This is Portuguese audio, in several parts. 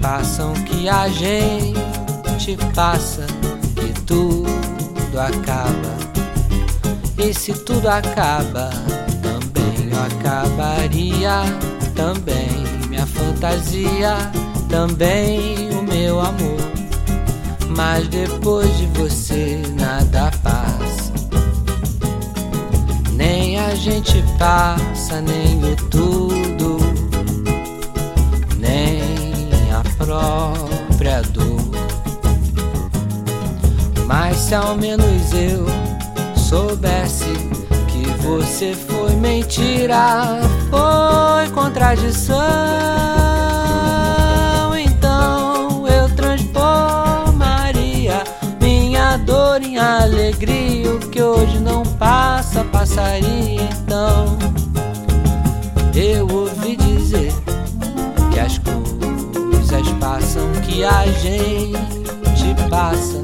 passam que a gente passa e tudo acaba. E se tudo acaba, também eu acabaria. Também minha fantasia, também o meu amor. Mas depois de você nada passa. Nem a gente passa, nem o tudo, própria dor. Mas se ao menos eu soubesse que você foi mentira, foi contradição, então eu transformaria minha dor em alegria. O que hoje não passa, passaria então. Eu que a gente passa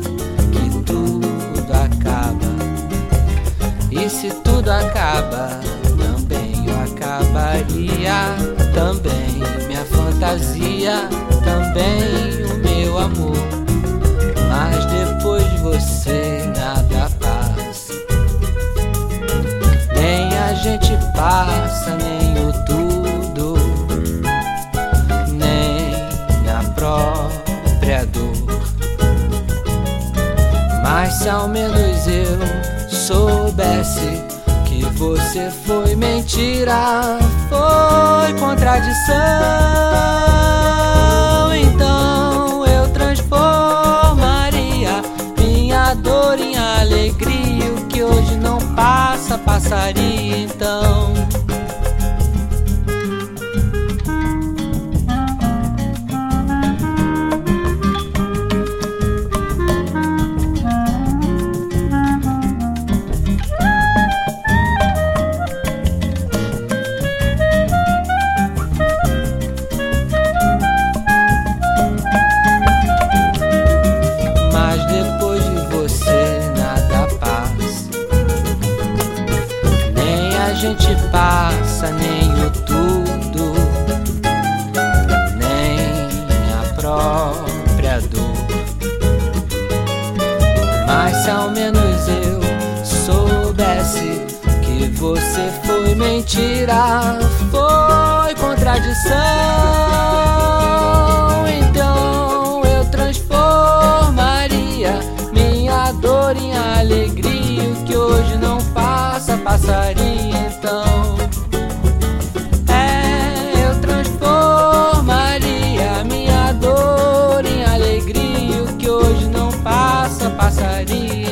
E se tudo acaba, também eu acabaria. Também minha fantasia, também o meu amor. Mas depois de você nada passa. Nem a gente passa, nem se ao menos eu soubesse que você foi mentira, foi contradição, então eu transformaria minha dor em alegria. O que hoje não passa, passaria então. Gente passa, nem o tudo, nem a própria dor. Mas se ao menos eu soubesse que você foi mentira, foi contradição. Hari